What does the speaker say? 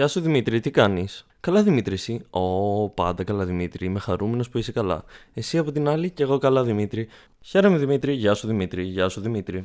Γεια σου Δημήτρη, τι κάνεις; Καλά Δημήτρη, εσύ; Ω, πάντα καλά Δημήτρη. Είμαι χαρούμενος που είσαι καλά. Εσύ από την άλλη και εγώ καλά Δημήτρη. Χαίρομαι Δημήτρη, γεια σου Δημήτρη, γεια σου Δημήτρη.